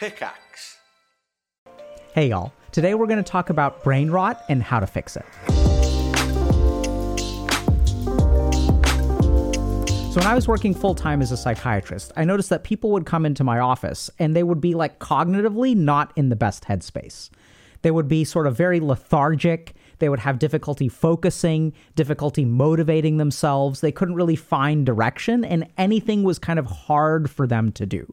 Pickaxe. Hey y'all, today we're going to talk about brain rot and how to fix it. So, when I was working full time as a psychiatrist, I noticed that people would come into my office and they would be like cognitively not in the best headspace. They would be sort of very lethargic. They would have difficulty focusing, difficulty motivating themselves. They couldn't really find direction, and anything was kind of hard for them to do.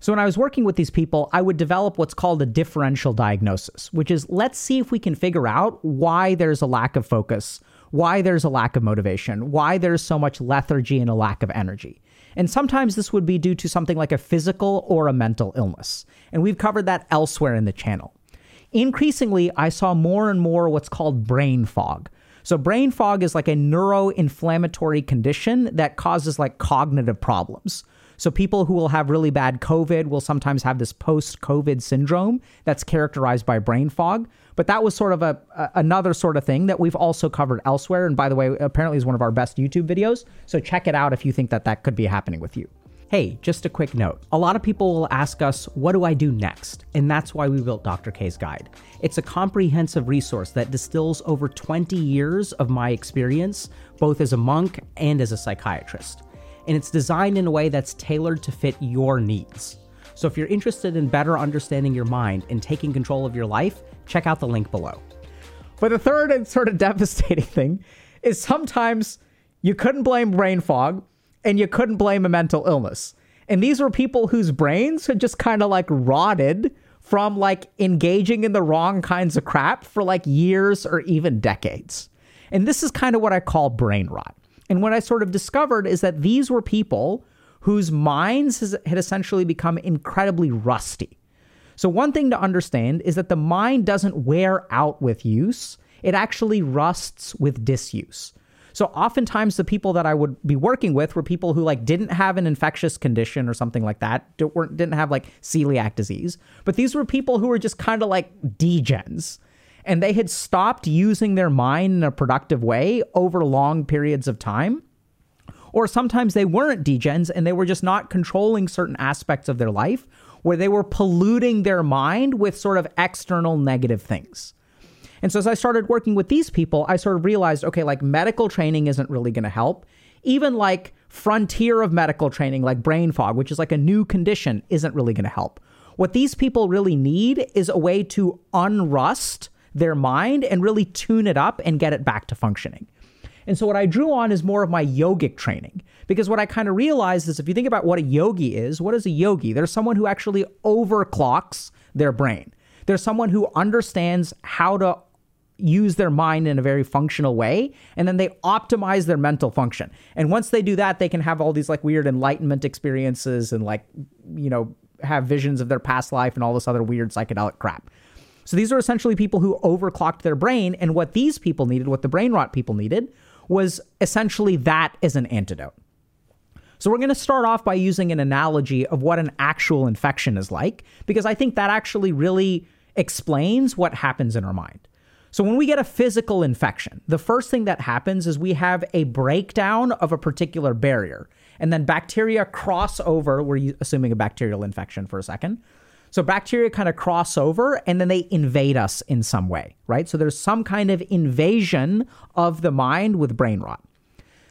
So, when I was working with these people, I would develop what's called a differential diagnosis, which is let's see if we can figure out why there's a lack of focus, why there's a lack of motivation, why there's so much lethargy and a lack of energy. And sometimes this would be due to something like a physical or a mental illness. And we've covered that elsewhere in the channel. Increasingly, I saw more and more what's called brain fog. So, brain fog is like a neuroinflammatory condition that causes like cognitive problems. So people who will have really bad COVID will sometimes have this post-COVID syndrome that's characterized by brain fog. But that was sort of a, a, another sort of thing that we've also covered elsewhere. And by the way, apparently is one of our best YouTube videos. So check it out if you think that that could be happening with you. Hey, just a quick note. A lot of people will ask us, what do I do next? And that's why we built Dr. K's Guide. It's a comprehensive resource that distills over 20 years of my experience, both as a monk and as a psychiatrist and it's designed in a way that's tailored to fit your needs. So if you're interested in better understanding your mind and taking control of your life, check out the link below. But the third and sort of devastating thing is sometimes you couldn't blame brain fog and you couldn't blame a mental illness. And these were people whose brains had just kind of like rotted from like engaging in the wrong kinds of crap for like years or even decades. And this is kind of what I call brain rot. And what I sort of discovered is that these were people whose minds has, had essentially become incredibly rusty. So, one thing to understand is that the mind doesn't wear out with use, it actually rusts with disuse. So, oftentimes, the people that I would be working with were people who like didn't have an infectious condition or something like that, didn't have like celiac disease, but these were people who were just kind of like degens and they had stopped using their mind in a productive way over long periods of time. Or sometimes they weren't degens and they were just not controlling certain aspects of their life where they were polluting their mind with sort of external negative things. And so as I started working with these people, I sort of realized okay, like medical training isn't really going to help. Even like frontier of medical training, like brain fog, which is like a new condition, isn't really going to help. What these people really need is a way to unrust their mind and really tune it up and get it back to functioning. And so what I drew on is more of my yogic training because what I kind of realized is if you think about what a yogi is, what is a yogi? There's someone who actually overclocks their brain. There's someone who understands how to use their mind in a very functional way and then they optimize their mental function. And once they do that, they can have all these like weird enlightenment experiences and like, you know, have visions of their past life and all this other weird psychedelic crap. So these are essentially people who overclocked their brain. And what these people needed, what the brain rot people needed, was essentially that as an antidote. So we're going to start off by using an analogy of what an actual infection is like, because I think that actually really explains what happens in our mind. So when we get a physical infection, the first thing that happens is we have a breakdown of a particular barrier. And then bacteria cross over, we're assuming a bacterial infection for a second. So bacteria kind of cross over and then they invade us in some way, right? So there's some kind of invasion of the mind with brain rot.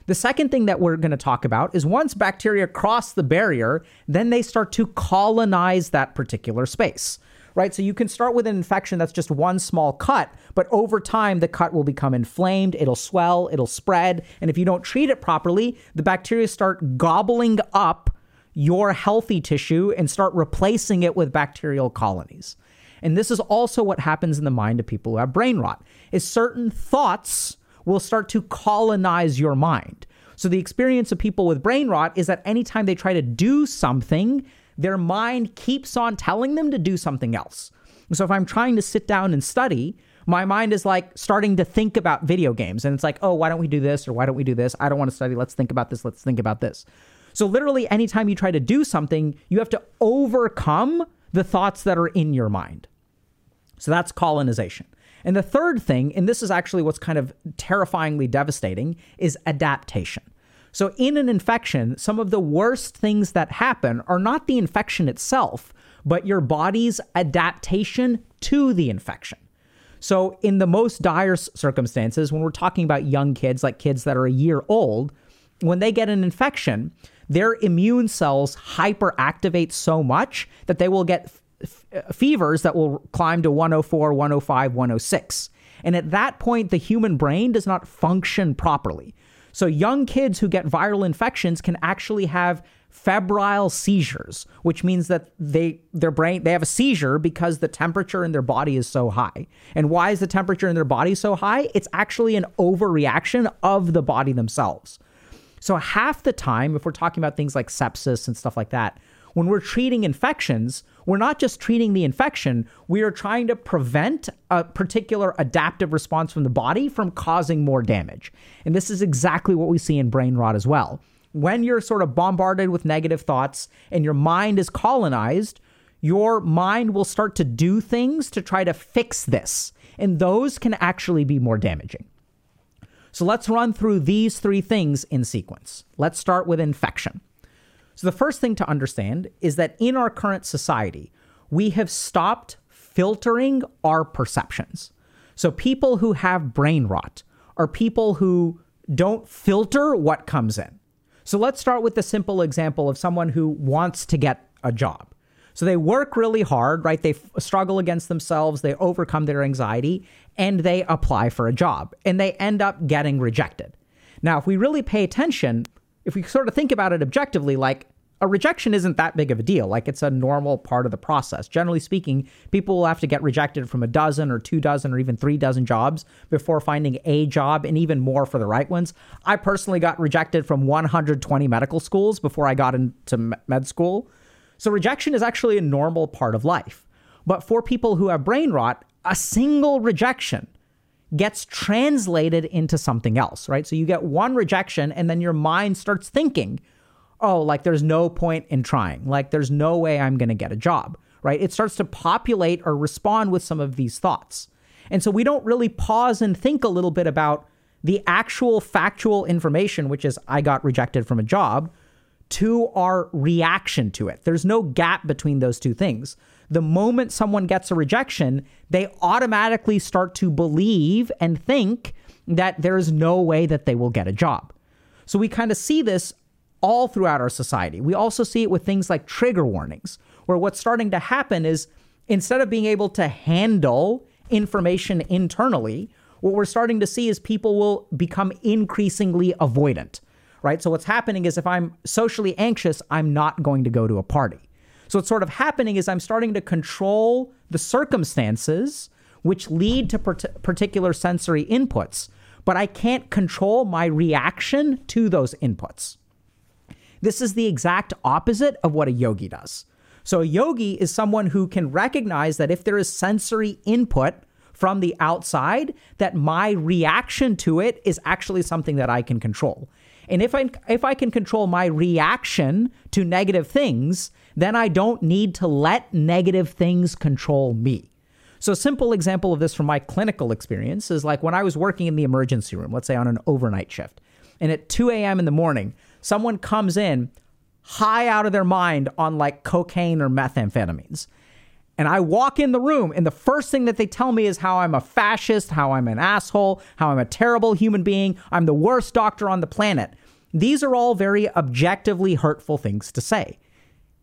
The second thing that we're going to talk about is once bacteria cross the barrier, then they start to colonize that particular space, right? So you can start with an infection that's just one small cut, but over time, the cut will become inflamed, it'll swell, it'll spread. And if you don't treat it properly, the bacteria start gobbling up your healthy tissue and start replacing it with bacterial colonies. And this is also what happens in the mind of people who have brain rot. Is certain thoughts will start to colonize your mind. So the experience of people with brain rot is that anytime they try to do something, their mind keeps on telling them to do something else. So if I'm trying to sit down and study, my mind is like starting to think about video games and it's like, "Oh, why don't we do this or why don't we do this? I don't want to study. Let's think about this. Let's think about this." So, literally, anytime you try to do something, you have to overcome the thoughts that are in your mind. So, that's colonization. And the third thing, and this is actually what's kind of terrifyingly devastating, is adaptation. So, in an infection, some of the worst things that happen are not the infection itself, but your body's adaptation to the infection. So, in the most dire circumstances, when we're talking about young kids, like kids that are a year old, when they get an infection, their immune cells hyperactivate so much that they will get f- fevers that will climb to 104, 105, 106. And at that point, the human brain does not function properly. So, young kids who get viral infections can actually have febrile seizures, which means that they their brain they have a seizure because the temperature in their body is so high. And why is the temperature in their body so high? It's actually an overreaction of the body themselves. So half the time if we're talking about things like sepsis and stuff like that, when we're treating infections, we're not just treating the infection, we are trying to prevent a particular adaptive response from the body from causing more damage. And this is exactly what we see in brain rot as well when you're sort of bombarded with negative thoughts and your mind is colonized, your mind will start to do things to try to fix this. And those can actually be more damaging. So let's run through these three things in sequence. Let's start with infection. So, the first thing to understand is that in our current society, we have stopped filtering our perceptions. So, people who have brain rot are people who don't filter what comes in. So let's start with the simple example of someone who wants to get a job. So they work really hard, right? They f- struggle against themselves, they overcome their anxiety, and they apply for a job, and they end up getting rejected. Now, if we really pay attention, if we sort of think about it objectively, like a rejection isn't that big of a deal. Like it's a normal part of the process. Generally speaking, people will have to get rejected from a dozen or two dozen or even three dozen jobs before finding a job and even more for the right ones. I personally got rejected from 120 medical schools before I got into med school. So rejection is actually a normal part of life. But for people who have brain rot, a single rejection gets translated into something else, right? So you get one rejection and then your mind starts thinking, oh, like there's no point in trying. Like there's no way I'm going to get a job, right? It starts to populate or respond with some of these thoughts. And so we don't really pause and think a little bit about the actual factual information, which is I got rejected from a job, to our reaction to it. There's no gap between those two things. The moment someone gets a rejection, they automatically start to believe and think that there's no way that they will get a job. So we kind of see this all throughout our society. We also see it with things like trigger warnings, where what's starting to happen is instead of being able to handle information internally, what we're starting to see is people will become increasingly avoidant, right? So what's happening is if I'm socially anxious, I'm not going to go to a party. So what's sort of happening is I'm starting to control the circumstances which lead to particular sensory inputs, but I can't control my reaction to those inputs. This is the exact opposite of what a yogi does. So, a yogi is someone who can recognize that if there is sensory input from the outside, that my reaction to it is actually something that I can control. And if I if I can control my reaction to negative things, then I don't need to let negative things control me. So a simple example of this from my clinical experience is like when I was working in the emergency room, let's say on an overnight shift. And at 2 a.m. in the morning, someone comes in high out of their mind on like cocaine or methamphetamines. And I walk in the room, and the first thing that they tell me is how I'm a fascist, how I'm an asshole, how I'm a terrible human being, I'm the worst doctor on the planet. These are all very objectively hurtful things to say.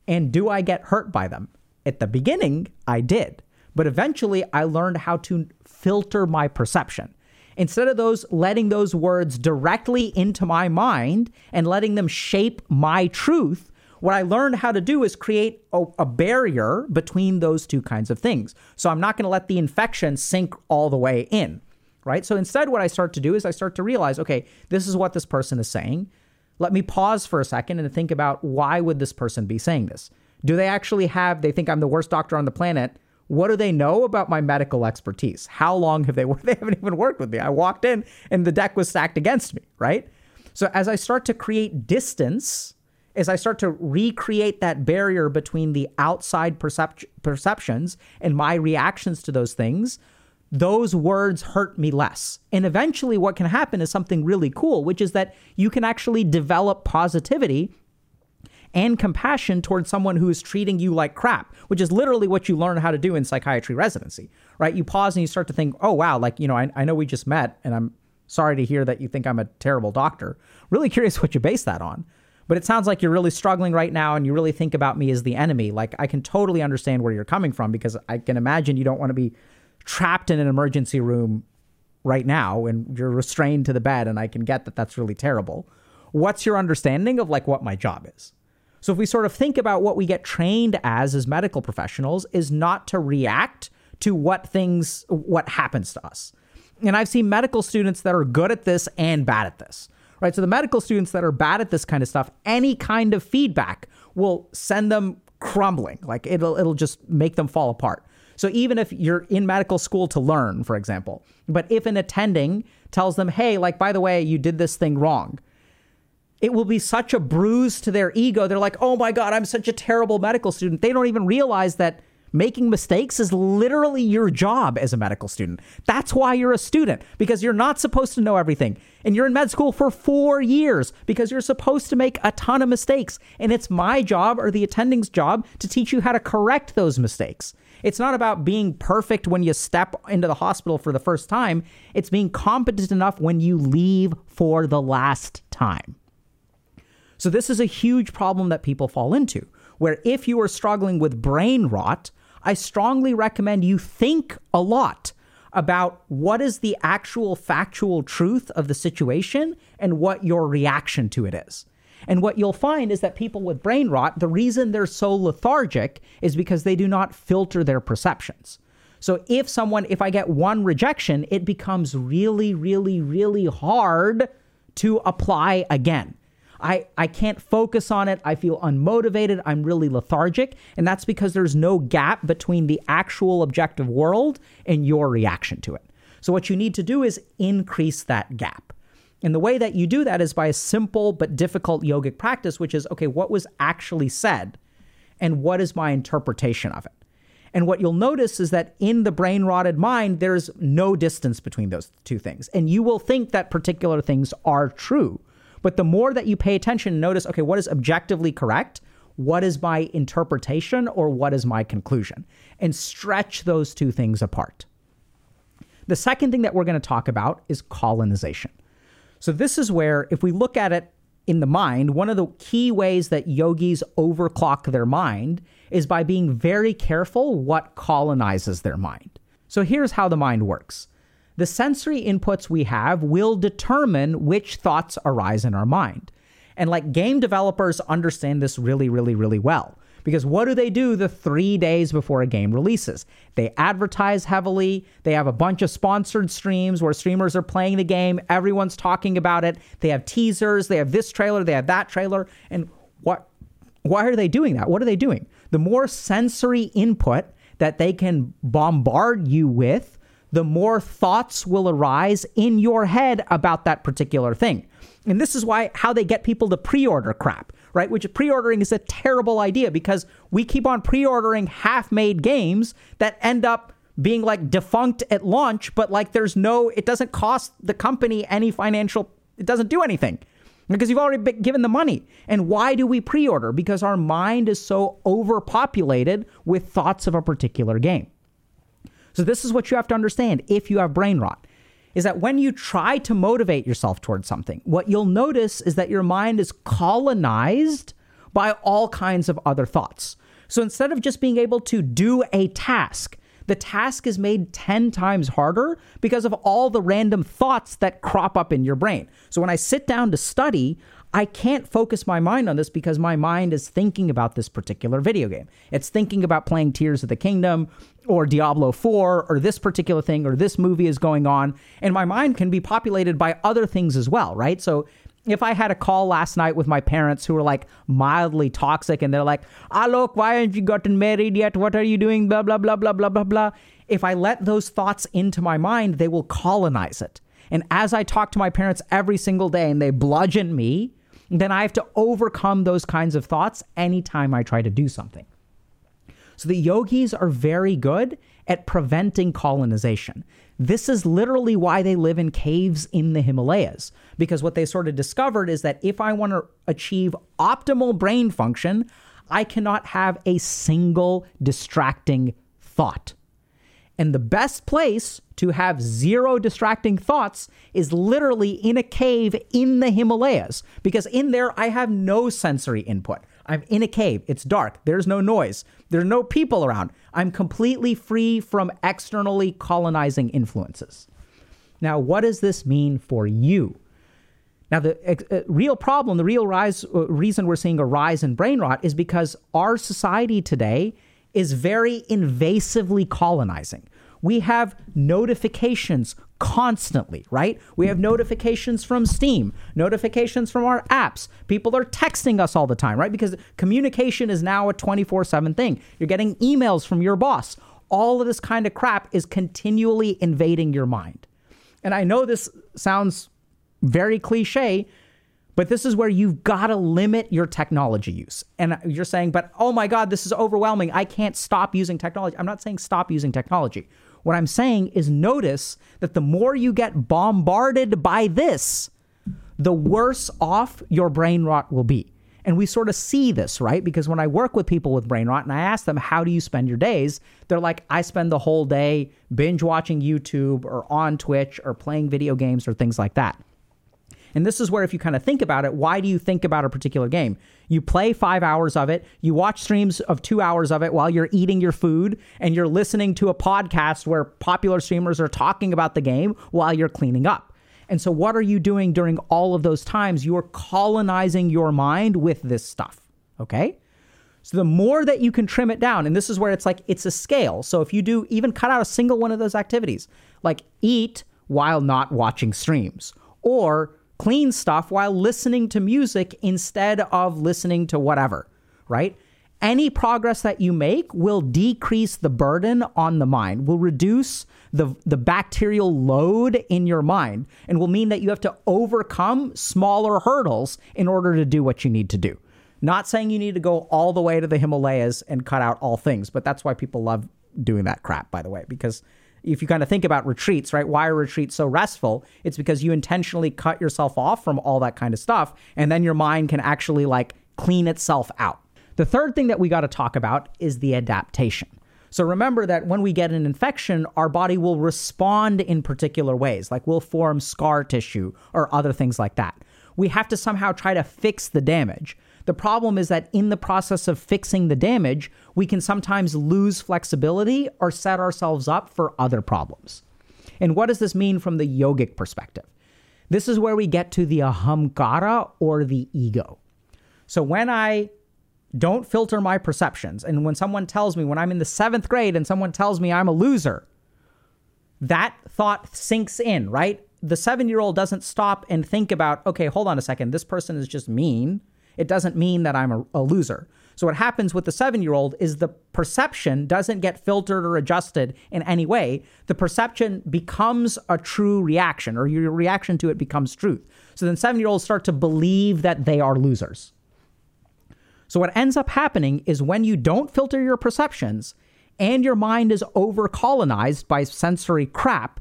And do I get hurt by them? At the beginning, I did. But eventually, I learned how to filter my perception. Instead of those letting those words directly into my mind and letting them shape my truth, what I learned how to do is create a, a barrier between those two kinds of things. So I'm not going to let the infection sink all the way in, right? So instead, what I start to do is I start to realize, okay, this is what this person is saying. Let me pause for a second and think about why would this person be saying this? Do they actually have, they think I'm the worst doctor on the planet what do they know about my medical expertise? How long have they worked? They haven't even worked with me. I walked in and the deck was stacked against me, right? So as I start to create distance, as I start to recreate that barrier between the outside percep- perceptions and my reactions to those things, those words hurt me less. And eventually, what can happen is something really cool, which is that you can actually develop positivity and compassion towards someone who is treating you like crap, which is literally what you learn how to do in psychiatry residency, right? You pause and you start to think, oh, wow, like, you know, I, I know we just met and I'm sorry to hear that you think I'm a terrible doctor. Really curious what you base that on. But it sounds like you're really struggling right now and you really think about me as the enemy. Like, I can totally understand where you're coming from because I can imagine you don't want to be trapped in an emergency room right now and you're restrained to the bed. And I can get that that's really terrible. What's your understanding of like what my job is? So if we sort of think about what we get trained as as medical professionals is not to react to what things what happens to us. And I've seen medical students that are good at this and bad at this. Right? So the medical students that are bad at this kind of stuff, any kind of feedback will send them crumbling. Like it'll it'll just make them fall apart. So even if you're in medical school to learn, for example, but if an attending tells them, "Hey, like by the way, you did this thing wrong." it will be such a bruise to their ego. They're like, oh my God, I'm such a terrible medical student. They don't even realize that making mistakes is literally your job as a medical student. That's why you're a student, because you're not supposed to know everything. And you're in med school for four years because you're supposed to make a ton of mistakes. And it's my job or the attending's job to teach you how to correct those mistakes. It's not about being perfect when you step into the hospital for the first time, it's being competent enough when you leave for the last time. So, this is a huge problem that people fall into, where if you are struggling with brain rot, I strongly recommend you think a lot about what is the actual factual truth of the situation and what your reaction to it is. And what you'll find is that people with brain rot, the reason they're so lethargic is because they do not filter their perceptions. So if someone, if I get one rejection, it becomes really, really, really hard to apply again. I, I can't focus on it. I feel unmotivated. I'm really lethargic. And that's because there's no gap between the actual objective world and your reaction to it. So, what you need to do is increase that gap. And the way that you do that is by a simple but difficult yogic practice, which is okay, what was actually said and what is my interpretation of it? And what you'll notice is that in the brain rotted mind, there's no distance between those two things. And you will think that particular things are true. But the more that you pay attention notice, okay, what is objectively correct? What is my interpretation or what is my conclusion? And stretch those two things apart. The second thing that we're going to talk about is colonization. So, this is where, if we look at it in the mind, one of the key ways that yogis overclock their mind is by being very careful what colonizes their mind. So, here's how the mind works the sensory inputs we have will determine which thoughts arise in our mind. And like game developers understand this really, really, really well. Because what do they do the three days before a game releases? They advertise heavily. They have a bunch of sponsored streams where streamers are playing the game. Everyone's talking about it. They have teasers. They have this trailer. They have that trailer. And what? Why are they doing that? What are they doing? The more sensory input that they can bombard you with, the more thoughts will arise in your head about that particular thing. And this is why how they get people to pre-order crap, right? Which pre-ordering is a terrible idea because we keep on pre-ordering half-made games that end up being like defunct at launch, but like there's no it doesn't cost the company any financial it doesn't do anything because you've already been given the money. And why do we pre order? Because our mind is so overpopulated with thoughts of a particular game. So this is what you have to understand if you have brain rot is that when you try to motivate yourself towards something, what you'll notice is that your mind is colonized by all kinds of other thoughts. So instead of just being able to do a task, the task is made 10 times harder because of all the random thoughts that crop up in your brain. So when I sit down to study, I can't focus my mind on this because my mind is thinking about this particular video game. It's thinking about playing Tears of the Kingdom or Diablo 4 or this particular thing or this movie is going on. And my mind can be populated by other things as well, right? So if I had a call last night with my parents who were like mildly toxic and they're like, Alok, why haven't you gotten married yet? What are you doing? Blah, blah, blah, blah, blah, blah, blah. If I let those thoughts into my mind, they will colonize it. And as I talk to my parents every single day and they bludgeon me, then I have to overcome those kinds of thoughts anytime I try to do something. So the yogis are very good at preventing colonization. This is literally why they live in caves in the Himalayas, because what they sort of discovered is that if I want to achieve optimal brain function, I cannot have a single distracting thought. And the best place to have zero distracting thoughts is literally in a cave in the Himalayas, because in there I have no sensory input. I'm in a cave. It's dark. There's no noise. There's no people around. I'm completely free from externally colonizing influences. Now, what does this mean for you? Now, the uh, real problem, the real rise, uh, reason we're seeing a rise in brain rot is because our society today is very invasively colonizing. We have notifications constantly, right? We have notifications from Steam, notifications from our apps. People are texting us all the time, right? Because communication is now a 24 7 thing. You're getting emails from your boss. All of this kind of crap is continually invading your mind. And I know this sounds very cliche, but this is where you've got to limit your technology use. And you're saying, but oh my God, this is overwhelming. I can't stop using technology. I'm not saying stop using technology. What I'm saying is notice that the more you get bombarded by this, the worse off your brain rot will be. And we sort of see this, right? Because when I work with people with brain rot and I ask them, how do you spend your days? They're like, I spend the whole day binge watching YouTube or on Twitch or playing video games or things like that. And this is where, if you kind of think about it, why do you think about a particular game? You play five hours of it, you watch streams of two hours of it while you're eating your food, and you're listening to a podcast where popular streamers are talking about the game while you're cleaning up. And so, what are you doing during all of those times? You're colonizing your mind with this stuff. Okay? So, the more that you can trim it down, and this is where it's like it's a scale. So, if you do even cut out a single one of those activities, like eat while not watching streams, or clean stuff while listening to music instead of listening to whatever, right? Any progress that you make will decrease the burden on the mind, will reduce the, the bacterial load in your mind, and will mean that you have to overcome smaller hurdles in order to do what you need to do. Not saying you need to go all the way to the Himalayas and cut out all things, but that's why people love doing that crap, by the way, because if you kind of think about retreats, right? Why are retreats so restful? It's because you intentionally cut yourself off from all that kind of stuff, and then your mind can actually like clean itself out. The third thing that we got to talk about is the adaptation. So remember that when we get an infection, our body will respond in particular ways, like we'll form scar tissue or other things like that. We have to somehow try to fix the damage. The problem is that in the process of fixing the damage, we can sometimes lose flexibility or set ourselves up for other problems. And what does this mean from the yogic perspective? This is where we get to the ahamkara or the ego. So when I don't filter my perceptions, and when someone tells me, when I'm in the seventh grade and someone tells me I'm a loser, that thought sinks in, right? The seven year old doesn't stop and think about, okay, hold on a second, this person is just mean it doesn't mean that I'm a, a loser. So what happens with the seven year old is the perception doesn't get filtered or adjusted in any way. The perception becomes a true reaction, or your reaction to it becomes truth. So then seven year olds start to believe that they are losers. So what ends up happening is when you don't filter your perceptions and your mind is over colonized by sensory crap,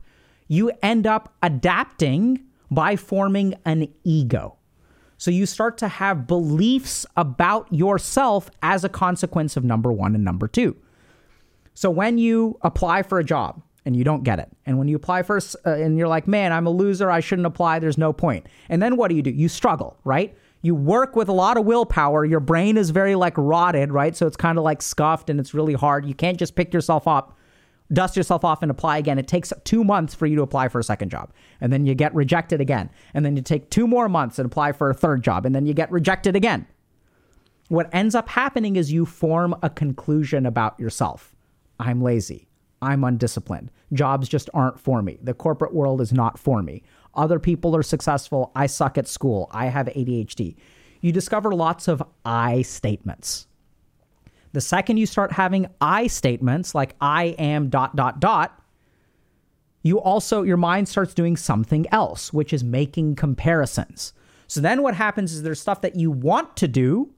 you end up adapting by forming an ego. So you start to have beliefs about yourself as a consequence of number one and number two. So when you apply for a job and you don't get it, and when you apply for, uh, and you're like, man, I'm a loser, I shouldn't apply, there's no point. And then what do you do? You struggle, right? You work with a lot of willpower. Your brain is very like rotted, right? So it's kind of like scuffed and it's really hard. You can't just pick yourself up dust yourself off and apply again. It takes two months for you to apply for a second job. And then you get rejected again. And then you take two more months and apply for a third job. And then you get rejected again. What ends up happening is you form a conclusion about yourself. I'm lazy. I'm undisciplined. Jobs just aren't for me. The corporate world is not for me. Other people are successful. I suck at school. I have ADHD. You discover lots of I statements the second you start having I statements like I am dot dot dot, you also your mind starts doing something else, which is making comparisons. So then what happens is there's stuff that you want to do,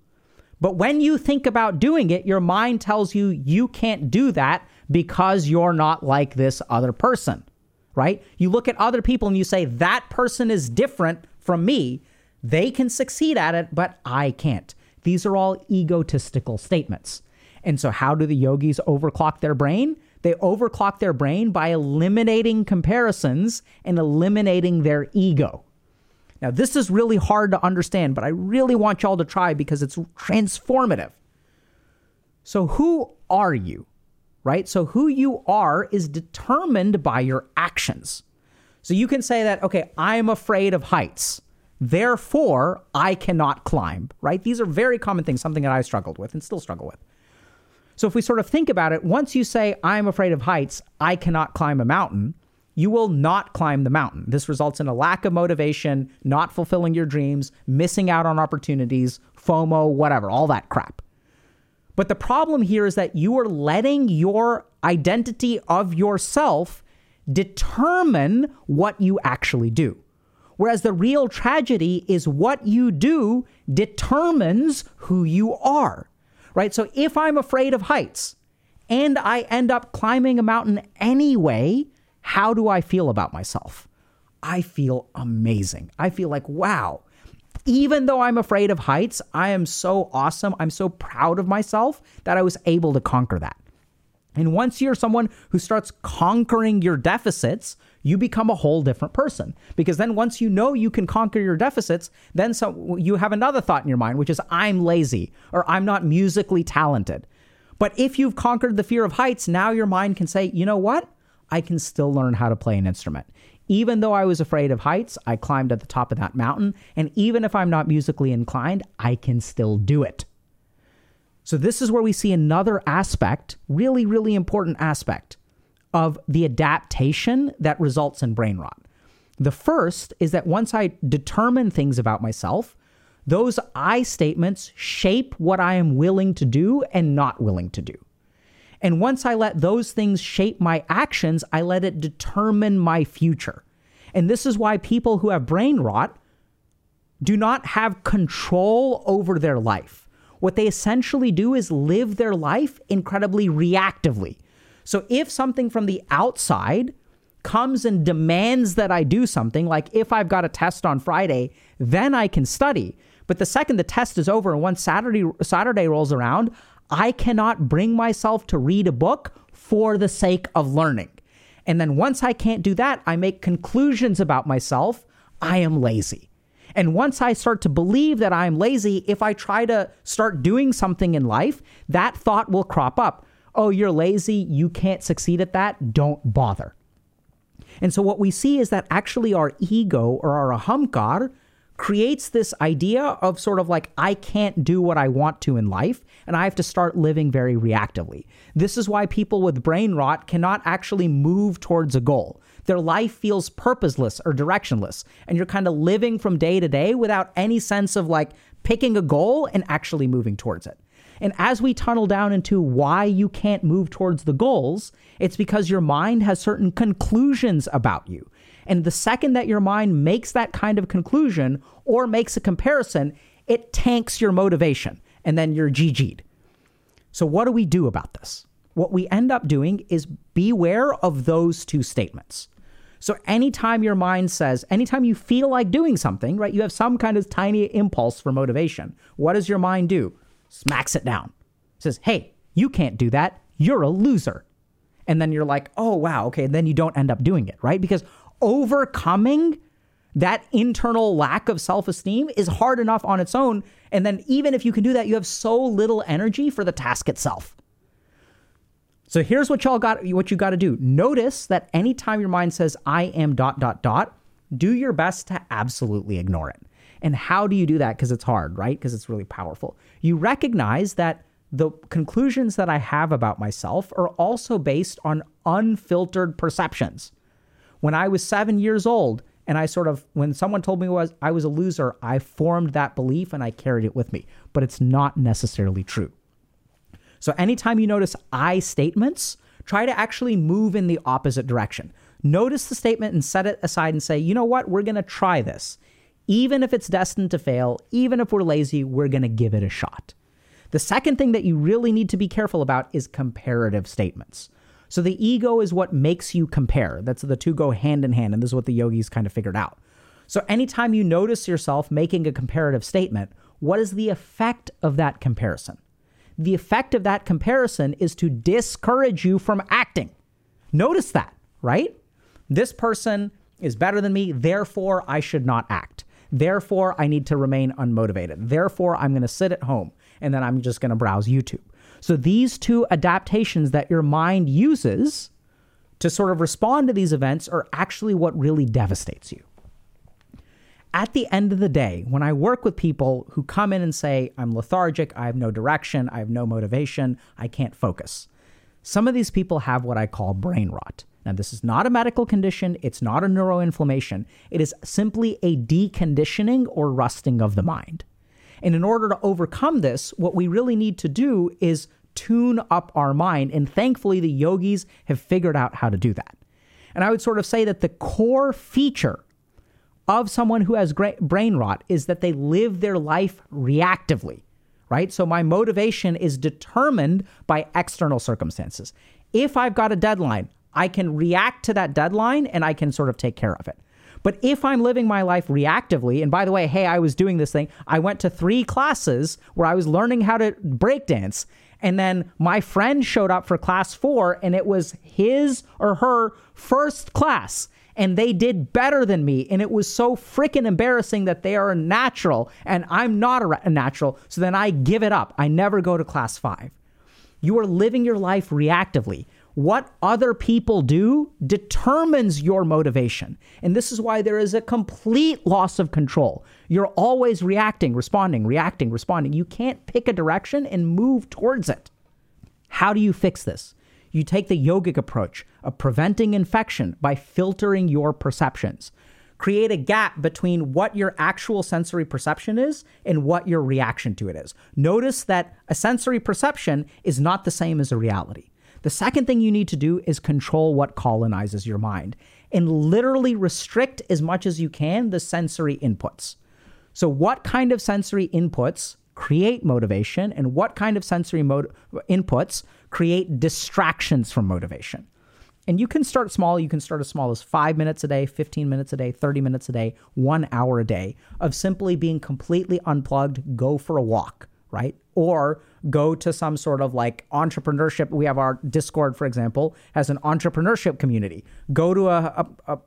But when you think about doing it, your mind tells you you can't do that because you're not like this other person, right? You look at other people and you say, that person is different from me. They can succeed at it, but I can't. These are all egotistical statements. And so, how do the yogis overclock their brain? They overclock their brain by eliminating comparisons and eliminating their ego. Now, this is really hard to understand, but I really want y'all to try because it's transformative. So, who are you? Right? So, who you are is determined by your actions. So, you can say that, okay, I'm afraid of heights. Therefore, I cannot climb, right? These are very common things, something that I struggled with and still struggle with. So, if we sort of think about it, once you say, I'm afraid of heights, I cannot climb a mountain, you will not climb the mountain. This results in a lack of motivation, not fulfilling your dreams, missing out on opportunities, FOMO, whatever, all that crap. But the problem here is that you are letting your identity of yourself determine what you actually do. Whereas the real tragedy is what you do determines who you are, right? So if I'm afraid of heights and I end up climbing a mountain anyway, how do I feel about myself? I feel amazing. I feel like, wow, even though I'm afraid of heights, I am so awesome. I'm so proud of myself that I was able to conquer that. And once you're someone who starts conquering your deficits, you become a whole different person. Because then once you know you can conquer your deficits, then so you have another thought in your mind, which is I'm lazy or I'm not musically talented. But if you've conquered the fear of heights, now your mind can say, you know what? I can still learn how to play an instrument. Even though I was afraid of heights, I climbed at the top of that mountain. And even if I'm not musically inclined, I can still do it. So, this is where we see another aspect, really, really important aspect of the adaptation that results in brain rot. The first is that once I determine things about myself, those I statements shape what I am willing to do and not willing to do. And once I let those things shape my actions, I let it determine my future. And this is why people who have brain rot do not have control over their life. What they essentially do is live their life incredibly reactively. So if something from the outside comes and demands that I do something, like if I've got a test on Friday, then I can study. But the second the test is over and once Saturday Saturday rolls around, I cannot bring myself to read a book for the sake of learning. And then once I can't do that, I make conclusions about myself. I am lazy. And once I start to believe that I'm lazy, if I try to start doing something in life, that thought will crop up. Oh, you're lazy. You can't succeed at that. Don't bother. And so what we see is that actually our ego or our ahamkar creates this idea of sort of like, I can't do what I want to in life, and I have to start living very reactively. This is why people with brain rot cannot actually move towards a goal. Their life feels purposeless or directionless, and you're kind of living from day to day without any sense of like picking a goal and actually moving towards it. And as we tunnel down into why you can't move towards the goals, it's because your mind has certain conclusions about you. And the second that your mind makes that kind of conclusion or makes a comparison, it tanks your motivation and then you're GG'd. So, what do we do about this? What we end up doing is beware of those two statements. So, anytime your mind says, anytime you feel like doing something, right, you have some kind of tiny impulse for motivation. What does your mind do? Smacks it down. says, hey, you can't do that. You're a loser. And then you're like, oh, wow, okay. And then you don't end up doing it, right? Because overcoming that internal lack of self esteem is hard enough on its own. And then, even if you can do that, you have so little energy for the task itself. So here's what y'all got what you got to do. Notice that anytime your mind says I am dot dot dot, do your best to absolutely ignore it. And how do you do that? Because it's hard, right? Because it's really powerful. You recognize that the conclusions that I have about myself are also based on unfiltered perceptions. When I was seven years old, and I sort of, when someone told me was I was a loser, I formed that belief and I carried it with me. But it's not necessarily true. So anytime you notice I statements, try to actually move in the opposite direction. Notice the statement and set it aside and say, you know what, we're going to try this. Even if it's destined to fail, even if we're lazy, we're going to give it a shot. The second thing that you really need to be careful about is comparative statements. So the ego is what makes you compare. That's the two go hand in hand, and this is what the yogis kind of figured out. So anytime you notice yourself making a comparative statement, what is the effect of that comparison? The effect of that comparison is to discourage you from acting. Notice that, right? This person is better than me, therefore I should not act. Therefore, I need to remain unmotivated. Therefore, I'm going to sit at home and then I'm just going to browse YouTube. So, these two adaptations that your mind uses to sort of respond to these events are actually what really devastates you. At the end of the day, when I work with people who come in and say, I'm lethargic, I have no direction, I have no motivation, I can't focus, some of these people have what I call brain rot. Now, this is not a medical condition, it's not a neuroinflammation, it is simply a deconditioning or rusting of the mind. And in order to overcome this, what we really need to do is tune up our mind. And thankfully, the yogis have figured out how to do that. And I would sort of say that the core feature of someone who has brain rot is that they live their life reactively, right? So my motivation is determined by external circumstances. If I've got a deadline, I can react to that deadline and I can sort of take care of it. But if I'm living my life reactively, and by the way, hey, I was doing this thing, I went to three classes where I was learning how to breakdance. And then my friend showed up for class four, and it was his or her first class. And they did better than me. And it was so freaking embarrassing that they are natural and I'm not a natural. So then I give it up. I never go to class five. You are living your life reactively. What other people do determines your motivation. And this is why there is a complete loss of control. You're always reacting, responding, reacting, responding. You can't pick a direction and move towards it. How do you fix this? You take the yogic approach of preventing infection by filtering your perceptions. Create a gap between what your actual sensory perception is and what your reaction to it is. Notice that a sensory perception is not the same as a reality. The second thing you need to do is control what colonizes your mind and literally restrict as much as you can the sensory inputs. So, what kind of sensory inputs create motivation and what kind of sensory mo- inputs create distractions from motivation? And you can start small. You can start as small as five minutes a day, 15 minutes a day, 30 minutes a day, one hour a day of simply being completely unplugged. Go for a walk, right? Or go to some sort of like entrepreneurship. We have our Discord, for example, has an entrepreneurship community. Go to a, a, a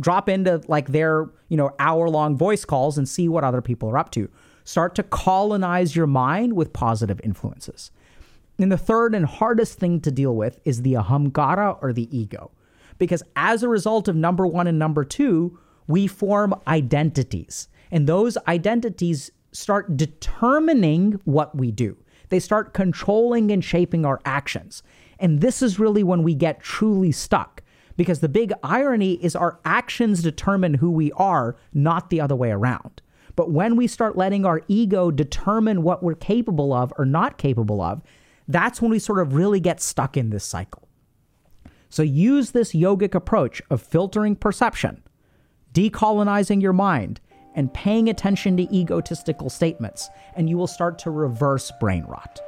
drop into like their you know hour long voice calls and see what other people are up to. Start to colonize your mind with positive influences. And the third and hardest thing to deal with is the ahamkara or the ego. Because as a result of number one and number two, we form identities. And those identities start determining what we do. They start controlling and shaping our actions. And this is really when we get truly stuck. Because the big irony is our actions determine who we are, not the other way around. But when we start letting our ego determine what we're capable of or not capable of, that's when we sort of really get stuck in this cycle. So use this yogic approach of filtering perception, decolonizing your mind, and paying attention to egotistical statements, and you will start to reverse brain rot.